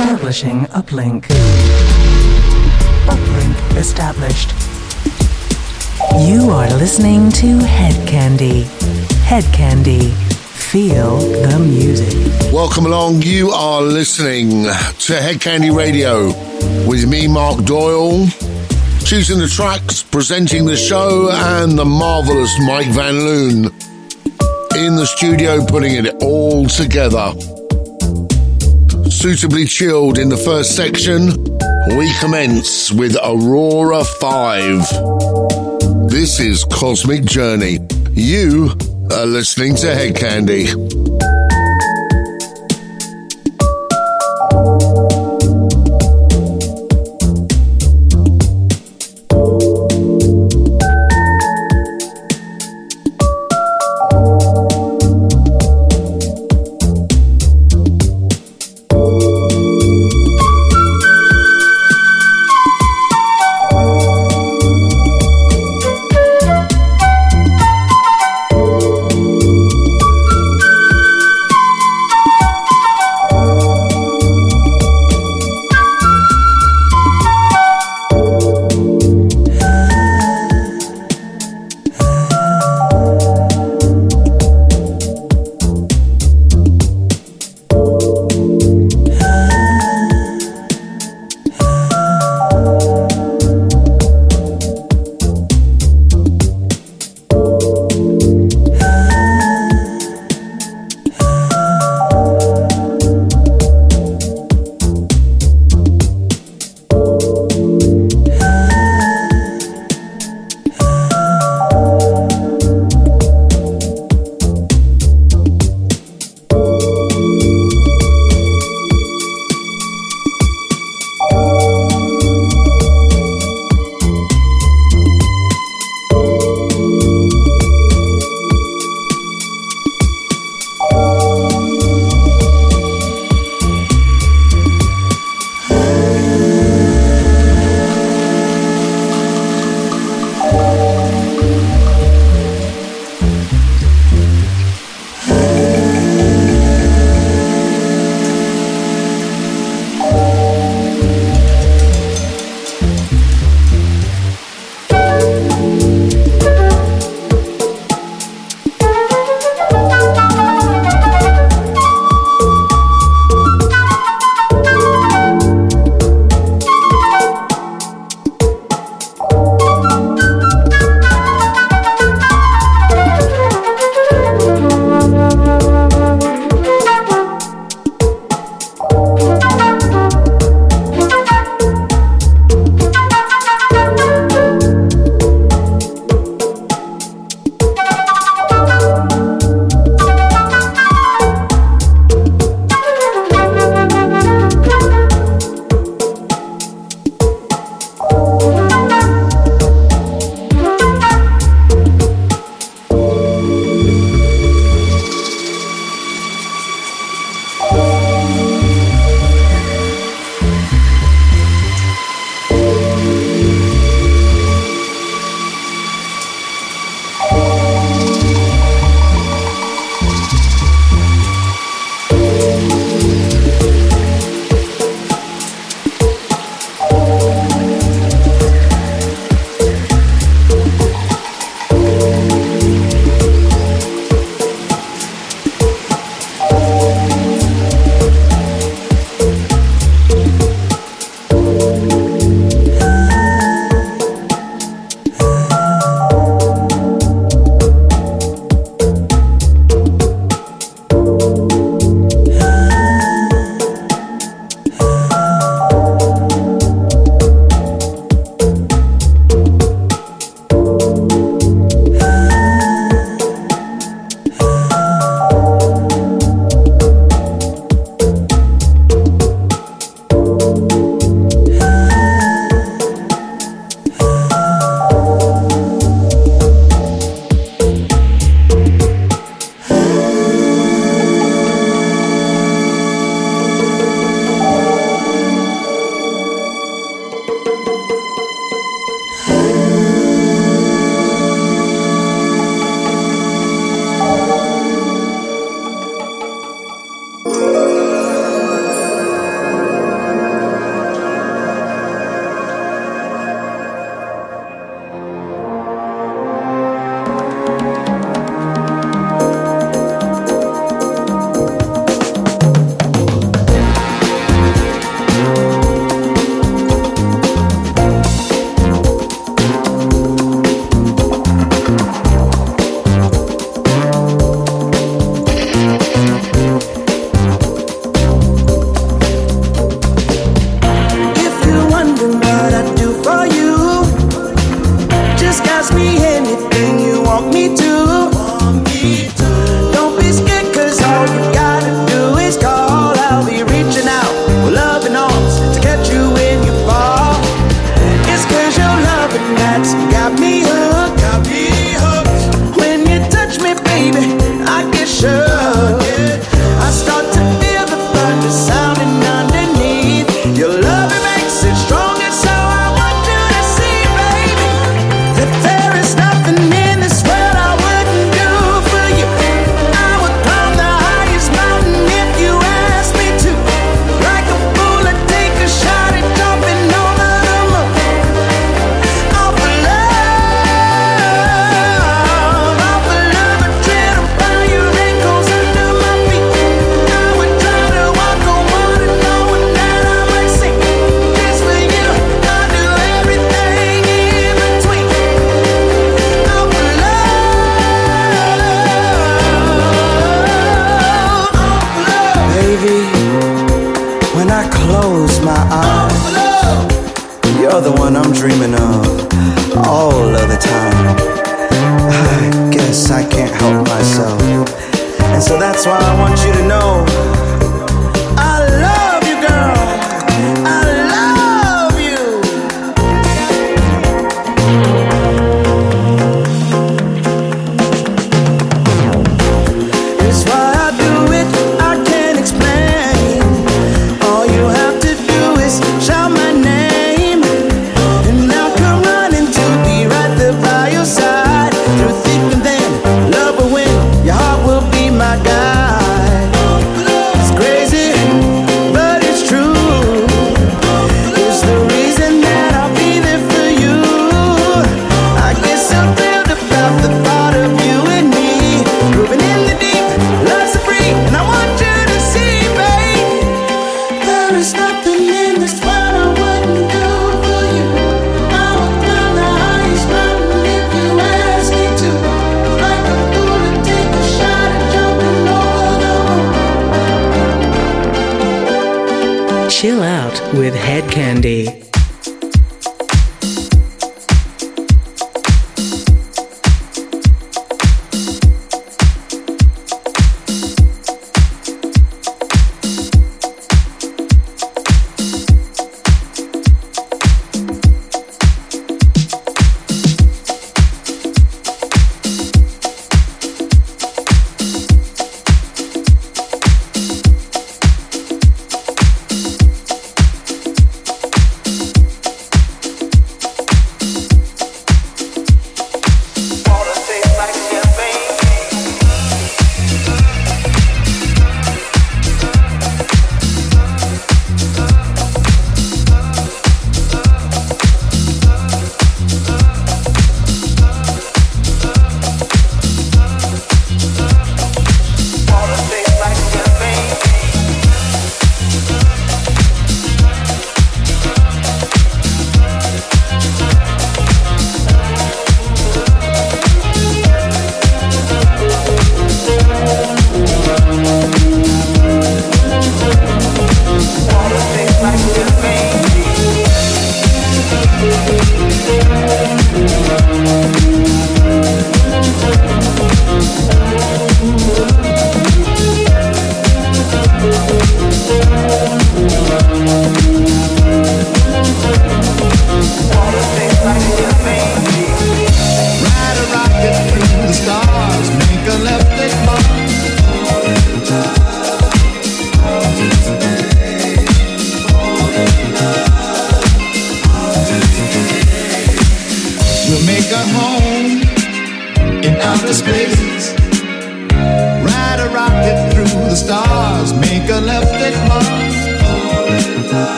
Establishing uplink. Uplink established. You are listening to Hed Kandi. Hed Kandi. Feel the music. Welcome along. You are listening to Hed Kandi Radio with me, Mark Doyle, choosing the tracks, presenting the show, and the marvelous Mike Van Loon in the studio putting it all together. Suitably chilled in the first section, we commence with Aurora 5. This is Cosmic Journey. You are listening to Hed Kandi.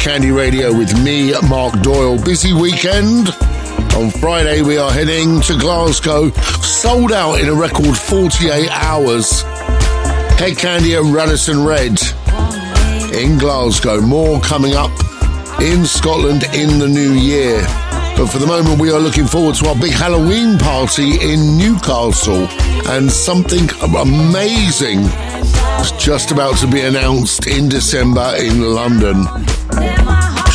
Hedkandi Radio with me, Mark Doyle. Busy weekend. On Friday, we are heading to Glasgow, sold out in a record 48 hours. Hedkandi at Radisson Red in Glasgow. More coming up in Scotland in the new year. But for the moment, we are looking forward to our big Halloween party in Newcastle and something amazing is just about to be announced in December in London.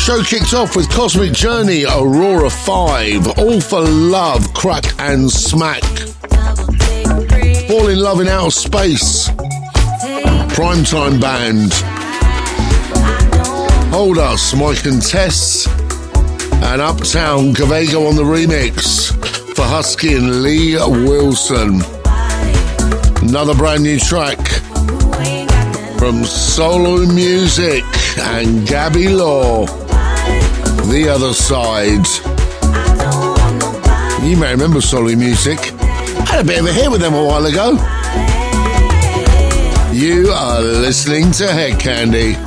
Show kicks off with Cosmic Journey, Aurora 5, All for Love, Crack and Smack. Fall in Love in Outer Space, Primetime Band. Hold Us, Mike and Tess, and Uptown Gavego on the remix for Husky and Lee Wilson. Another brand new track from Solo Music and Gabby Law. The Other Side. You may remember Solo Music. I had a bit of a hit with them a while ago. You are listening to Hedkandi.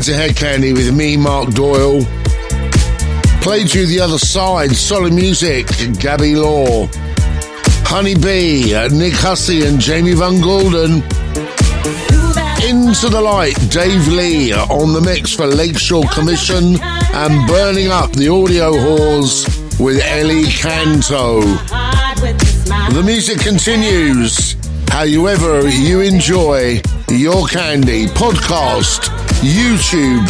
Listening to Kandi with me, Mark Doyle. Played you the other side, solid music, Gabby Law. Honey B, uh, Nick Hussey and Jamie Van Golden. Into the Light, Dave Lee uh, on the mix for Lakeshore Commission and Burning Up the Audio Whores with Ellie Canto. The music continues. However, you enjoy your Kandi podcast YouTube,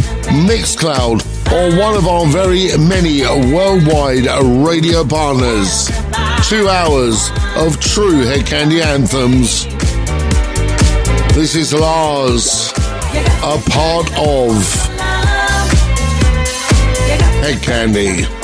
Mixcloud, or one of our very many worldwide radio partners. Two hours of true Hed Kandi anthems. This is Lars, a part of Hedkandi. Kandi,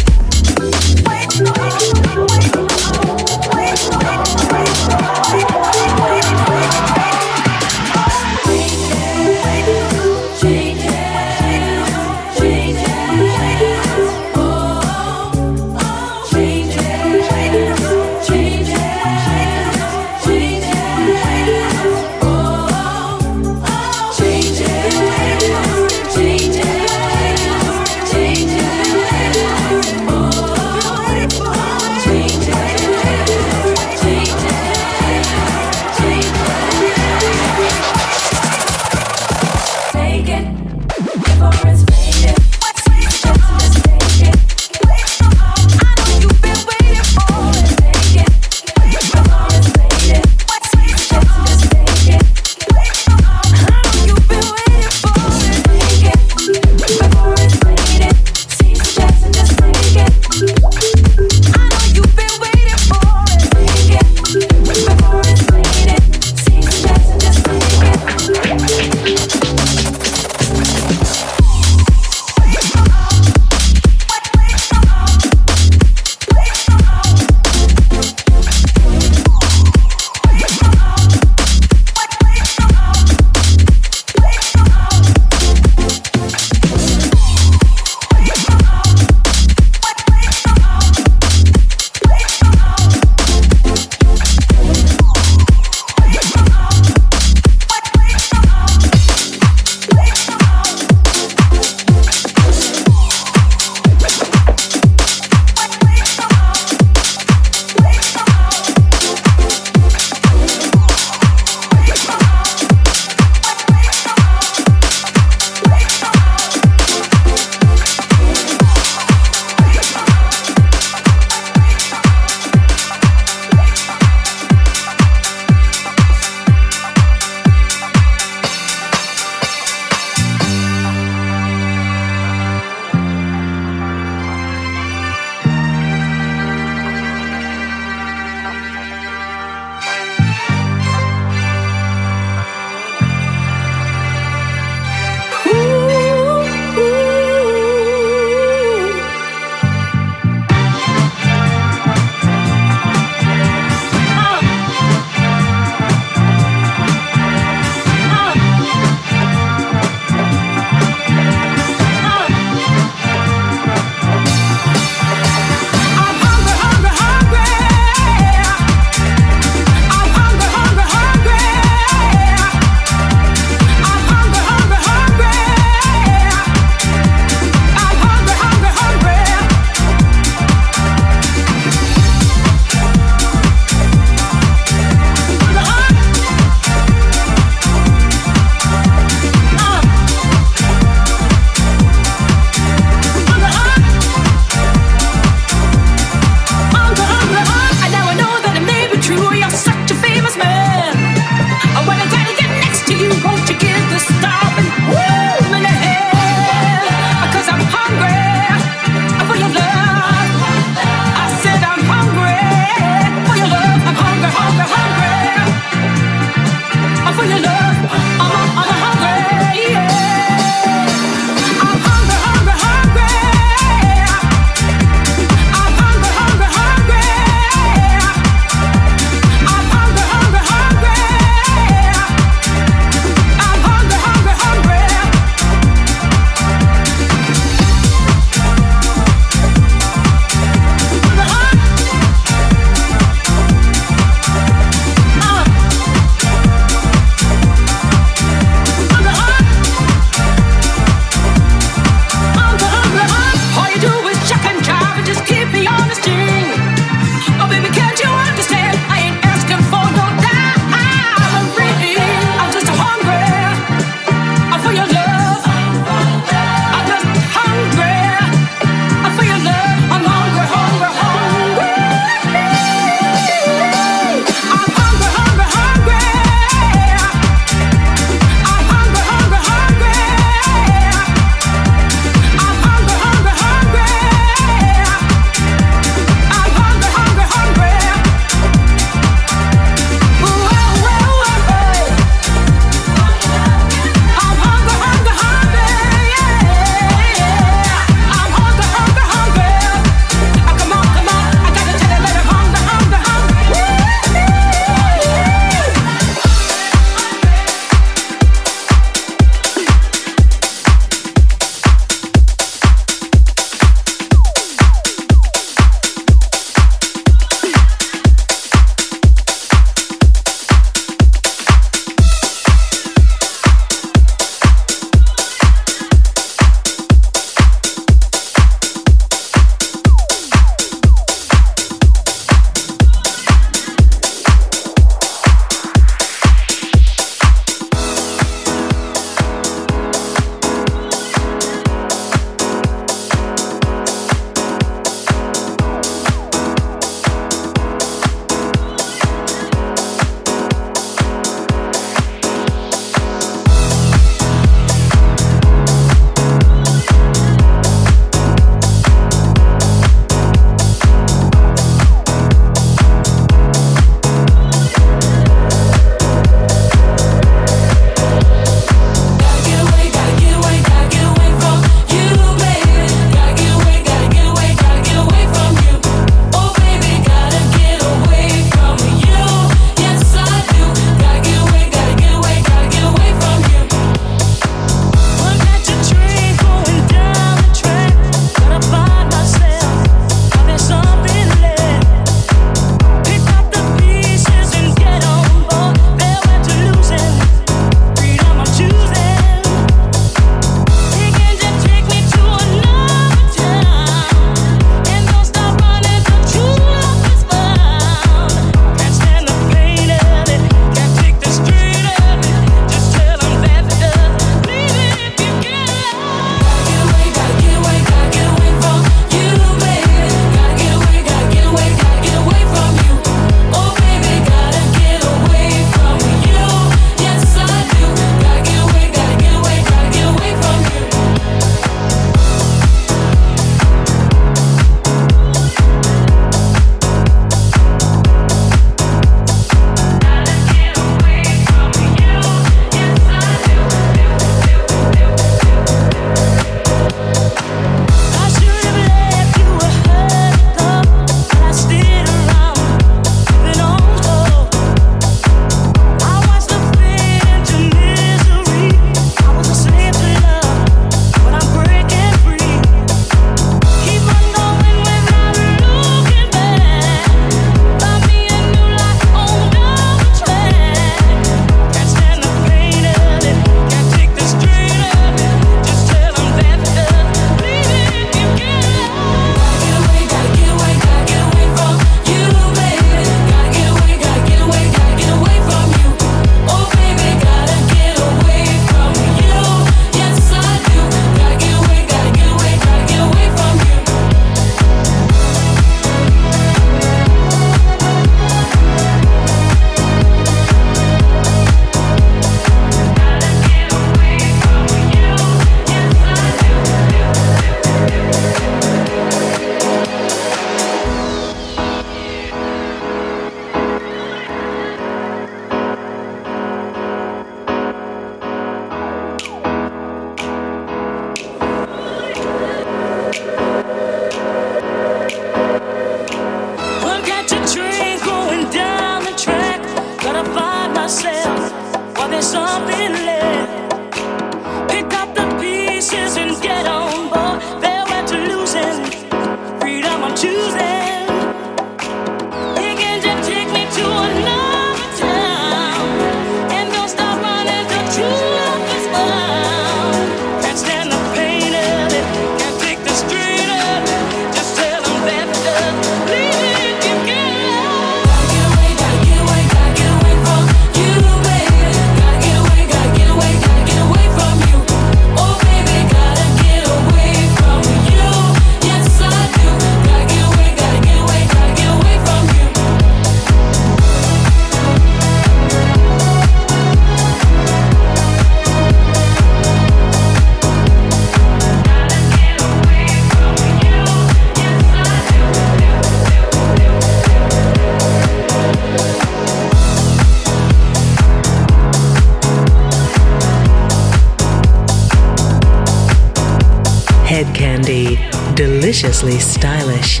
deliciously stylish.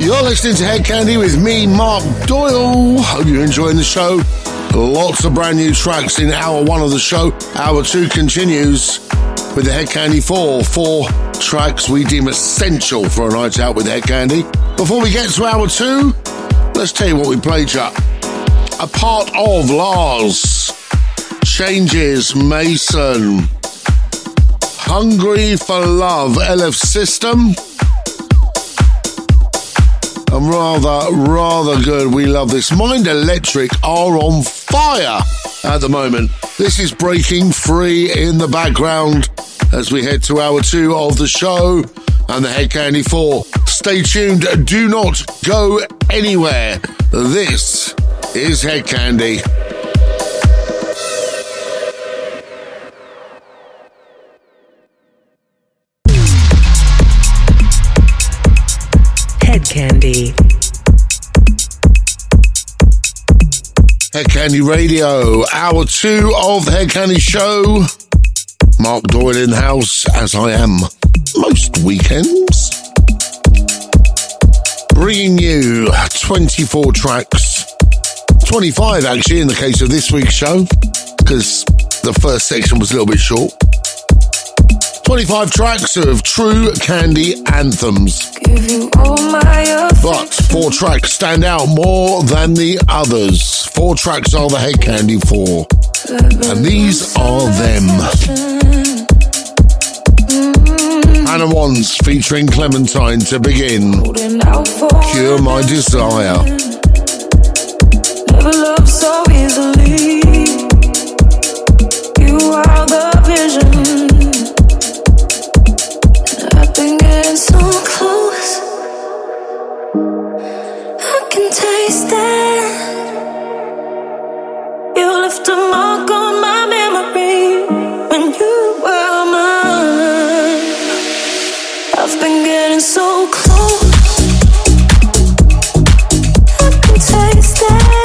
You're listening to Hed Kandi with me, Mark Doyle. Hope you're enjoying the show. Lots of brand new tracks in hour one of the show. Hour two continues with the Hed Kandi 4. Four tracks we deem essential for a night out with Hed Kandi. Before we get to hour two, let's tell you what we played you. A part of Lars, Changes, Mason, Hungry for Love, LF System. And rather, rather good. We love this. Mind Electric are on fire at the moment. This is breaking free in the background as we head to hour two of the show and the Hed Kandi 4. Stay tuned. Do not go anywhere. This is Hedkandi. Hedkandi. Kandi Radio, hour two of the Hed Kandi Show. Mark Doyle in the house, as I am most weekends. Bringing you 24 tracks, 25 actually in the case of this week's show, because the first section was a little bit short. 25 tracks of true Kandi anthems. But four tracks stand out more than the others. Four tracks are the Hed Kandi 4. And these are them. Mm-hmm. Hannah Wants featuring Clementine to begin. Cure My Desire. Never loved so easily. You are the vision. I've been getting so close. I can taste it.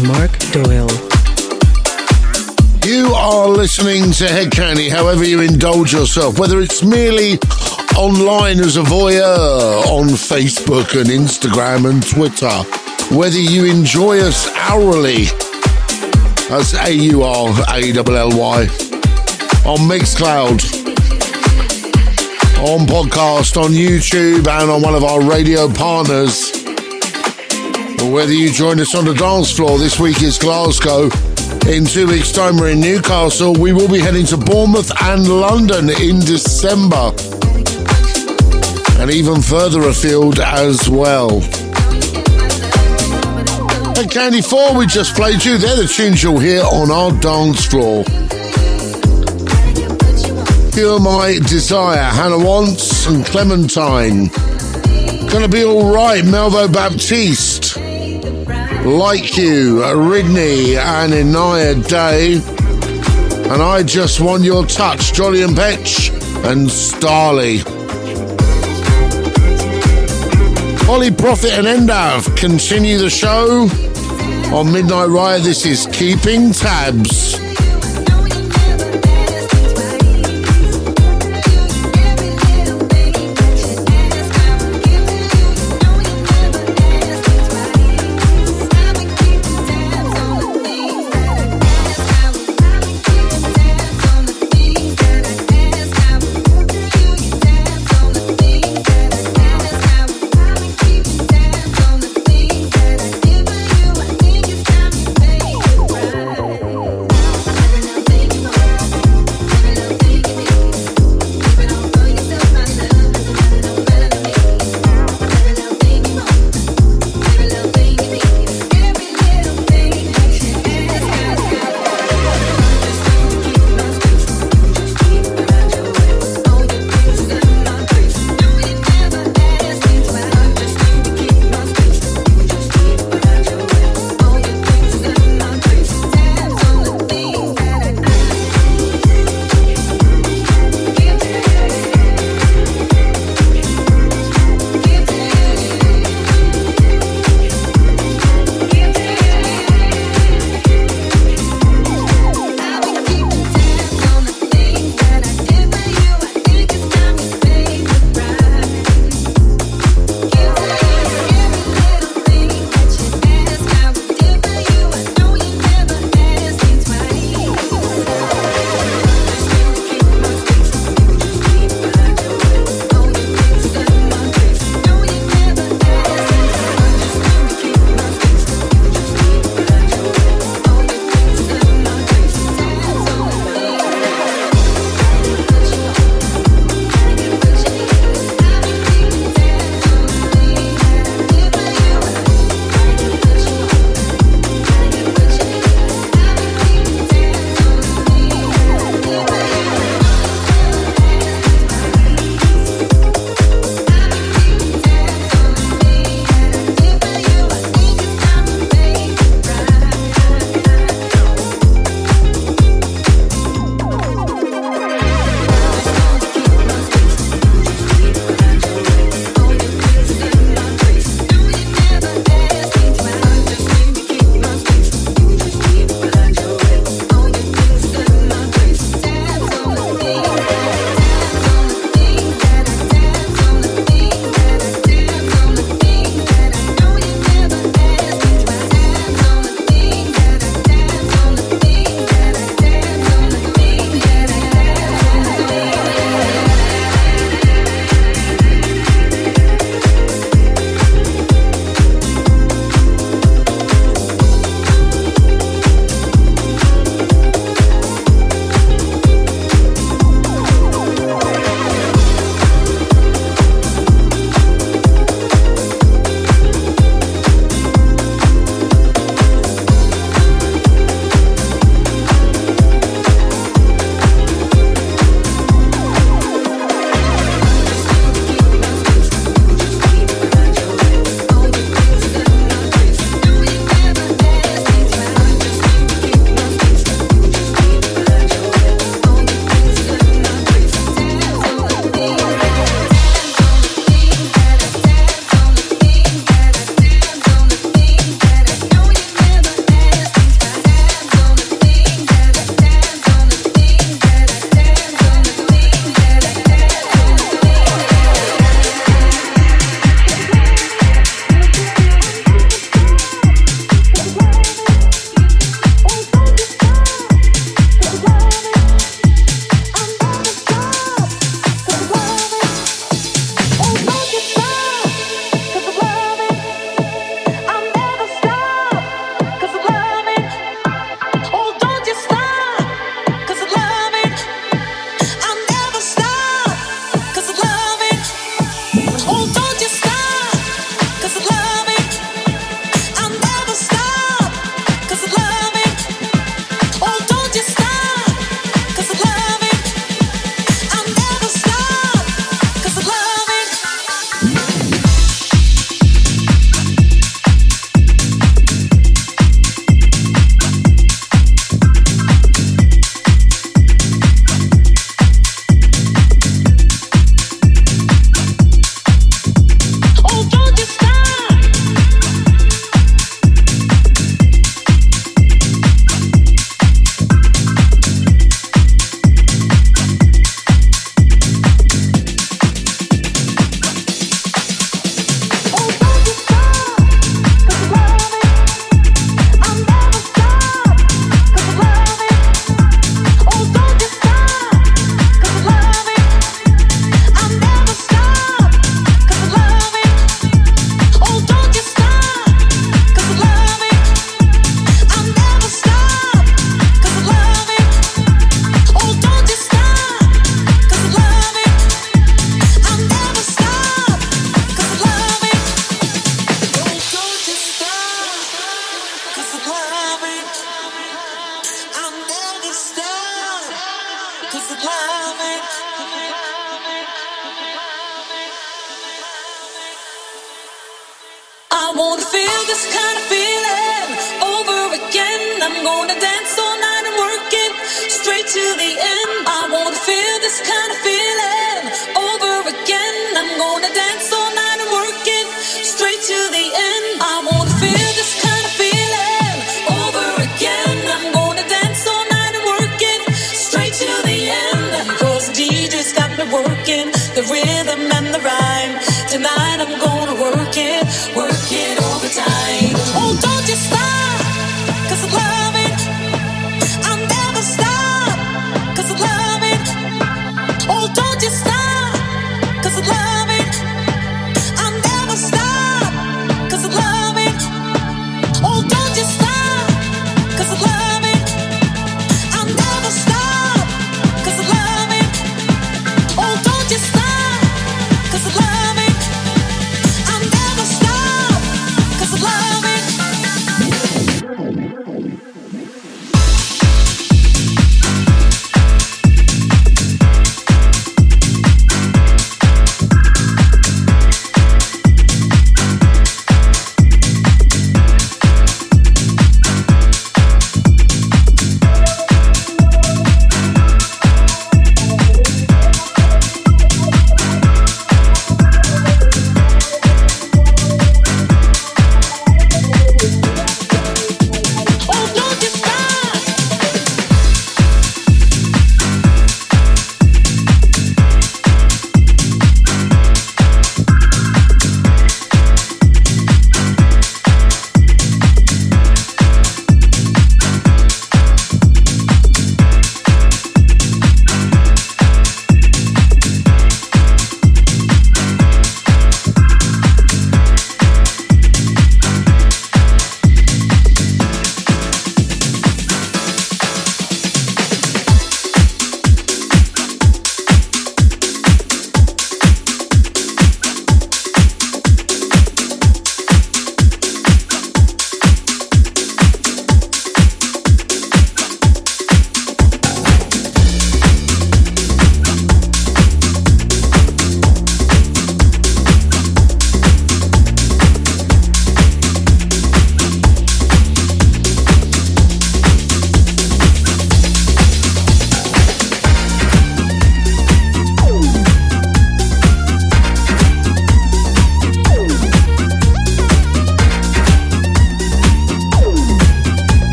Mark Doyle. You are listening to Hed Kandi, however you indulge yourself, whether it's merely online as a voyeur on Facebook and Instagram and Twitter, whether you enjoy us hourly as A U R A L L Y on Mixcloud, on podcast, on YouTube, and on one of our radio partners. Whether you join us on the dance floor, this week is Glasgow. In two weeks' time, we're in Newcastle. We will be heading to Bournemouth and London in December. And even further afield as well. And Kandi 4, we just played you. They're the tunes you'll hear on our dance floor. Pure My Desire, Hannah Wants and Clementine. Gonna be alright, Melvo Baptiste. Like You, uh, Ridney and Inaya Day. And I Just Want Your Touch, Jolly and Petch and Starley. Holly Profit and Endav continue the show on Midnight Riot. This is Keeping Tabs.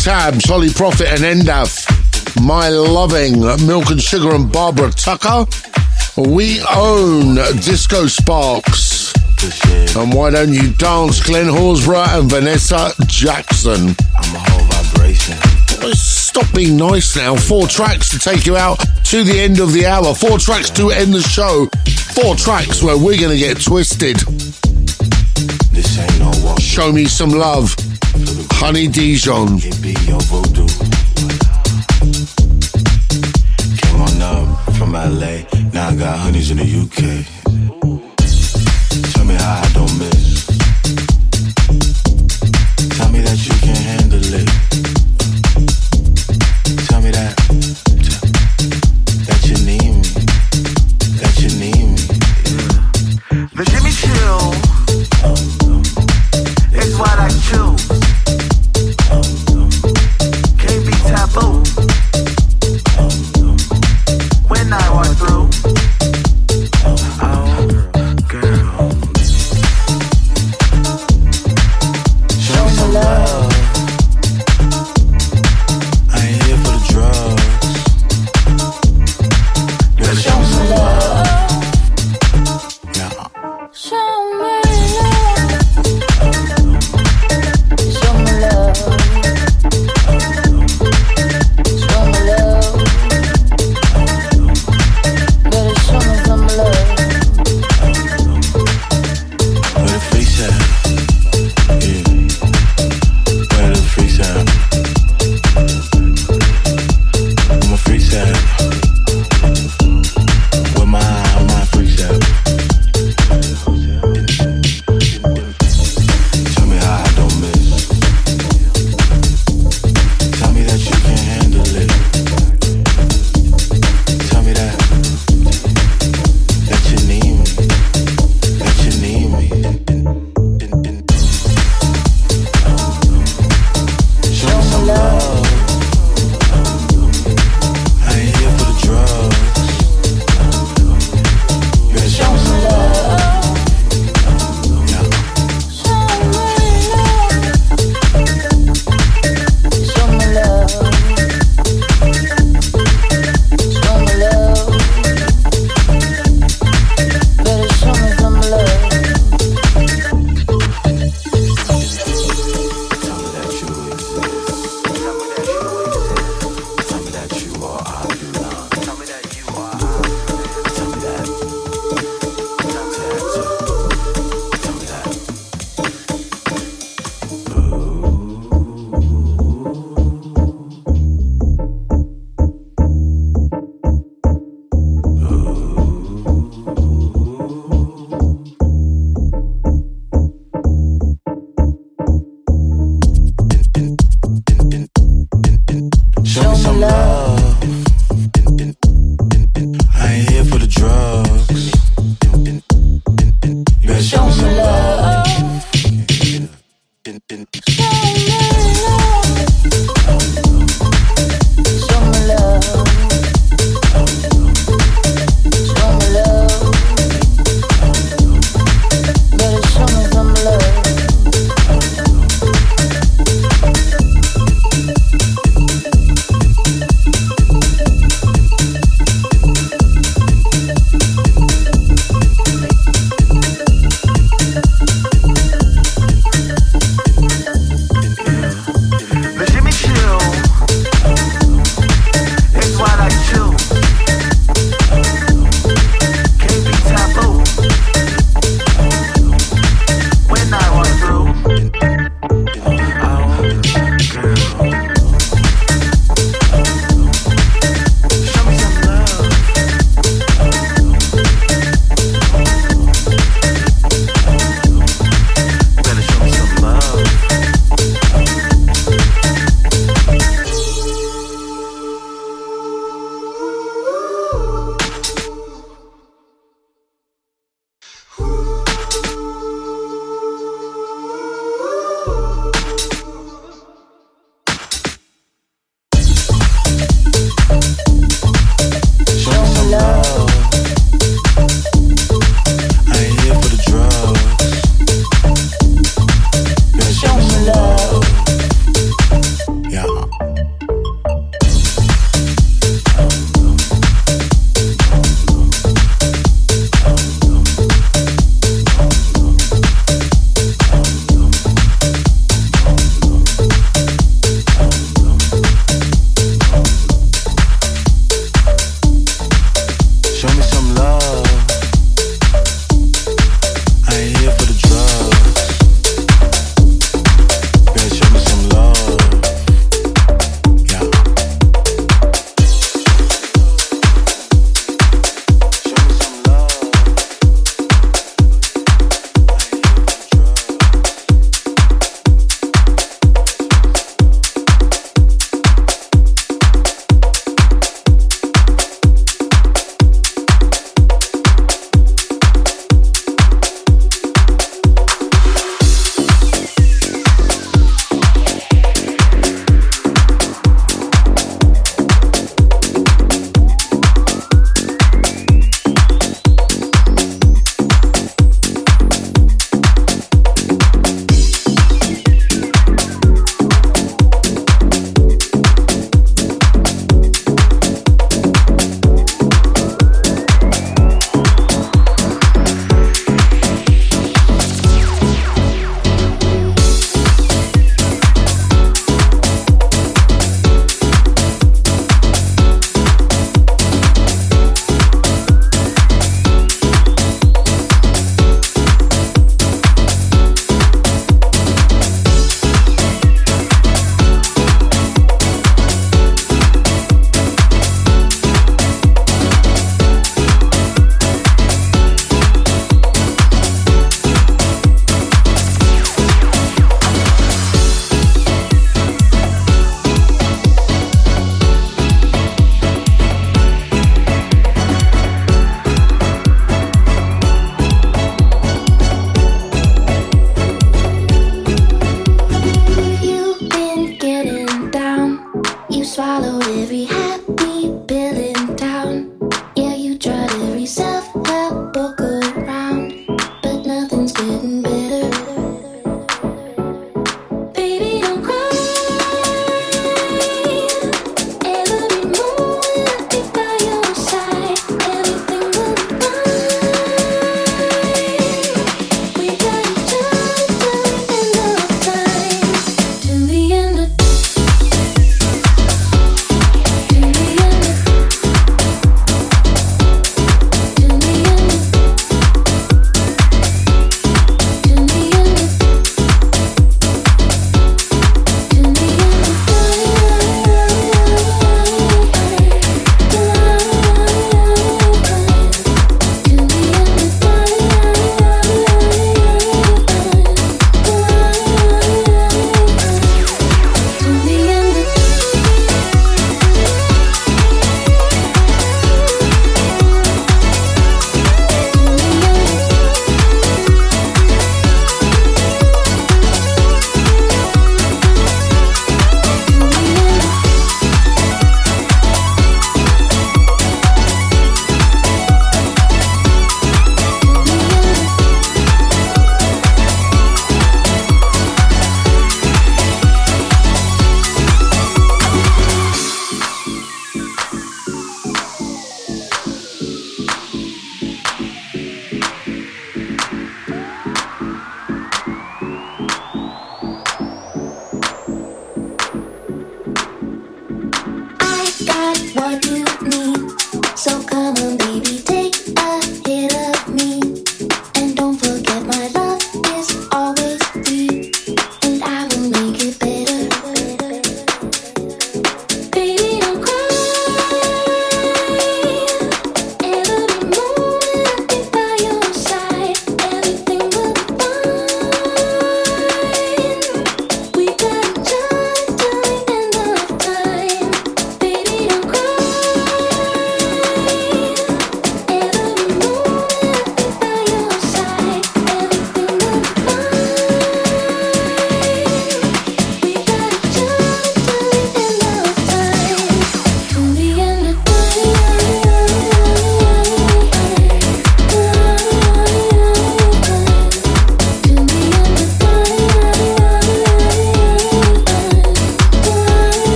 Tabs, Holly Prophet and Endaf. My Loving, Milk and Sugar and Barbara Tucker. We own Disco Sparks. And why don't you dance, Glenn Horsburgh and Vanessa Jackson? I'm a whole vibration. Stop being nice now. Four tracks to take you out to the end of the hour. Four tracks to end the show. Four tracks where we're going to get twisted. This ain't no. Show me some love. Honey Dijon. Came on up from LA. Now I got honeys in the UK.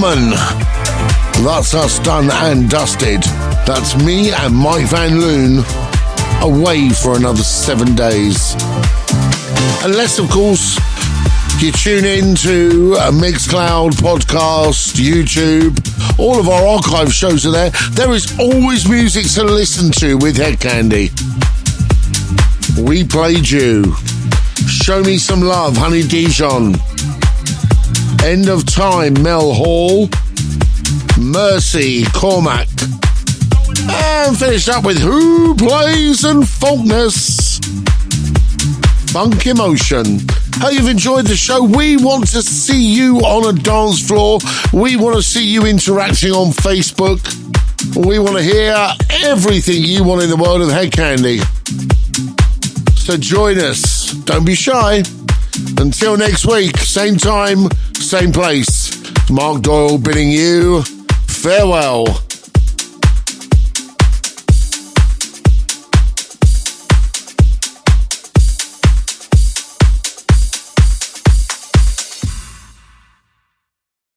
That's us done and dusted. That's me and Mike Van Loon away for another seven days. Unless, of course, you tune in to a Mixcloud podcast, YouTube, all of our archive shows are there. There is always music to listen to with Hed Kandi. We played you. Show Me Some Love, Honey Dijon. End of Time, Mel Hall. Mercy, Cormac. And finish up with Who Plays and Faulkness. Funk Emotion. Hope you've enjoyed the show. We want to see you on a dance floor. We want to see you interacting on Facebook. We want to hear everything you want in the world of Hed Kandi. So join us. Don't be shy. Until next week, same time, same place. Mark Doyle bidding you farewell.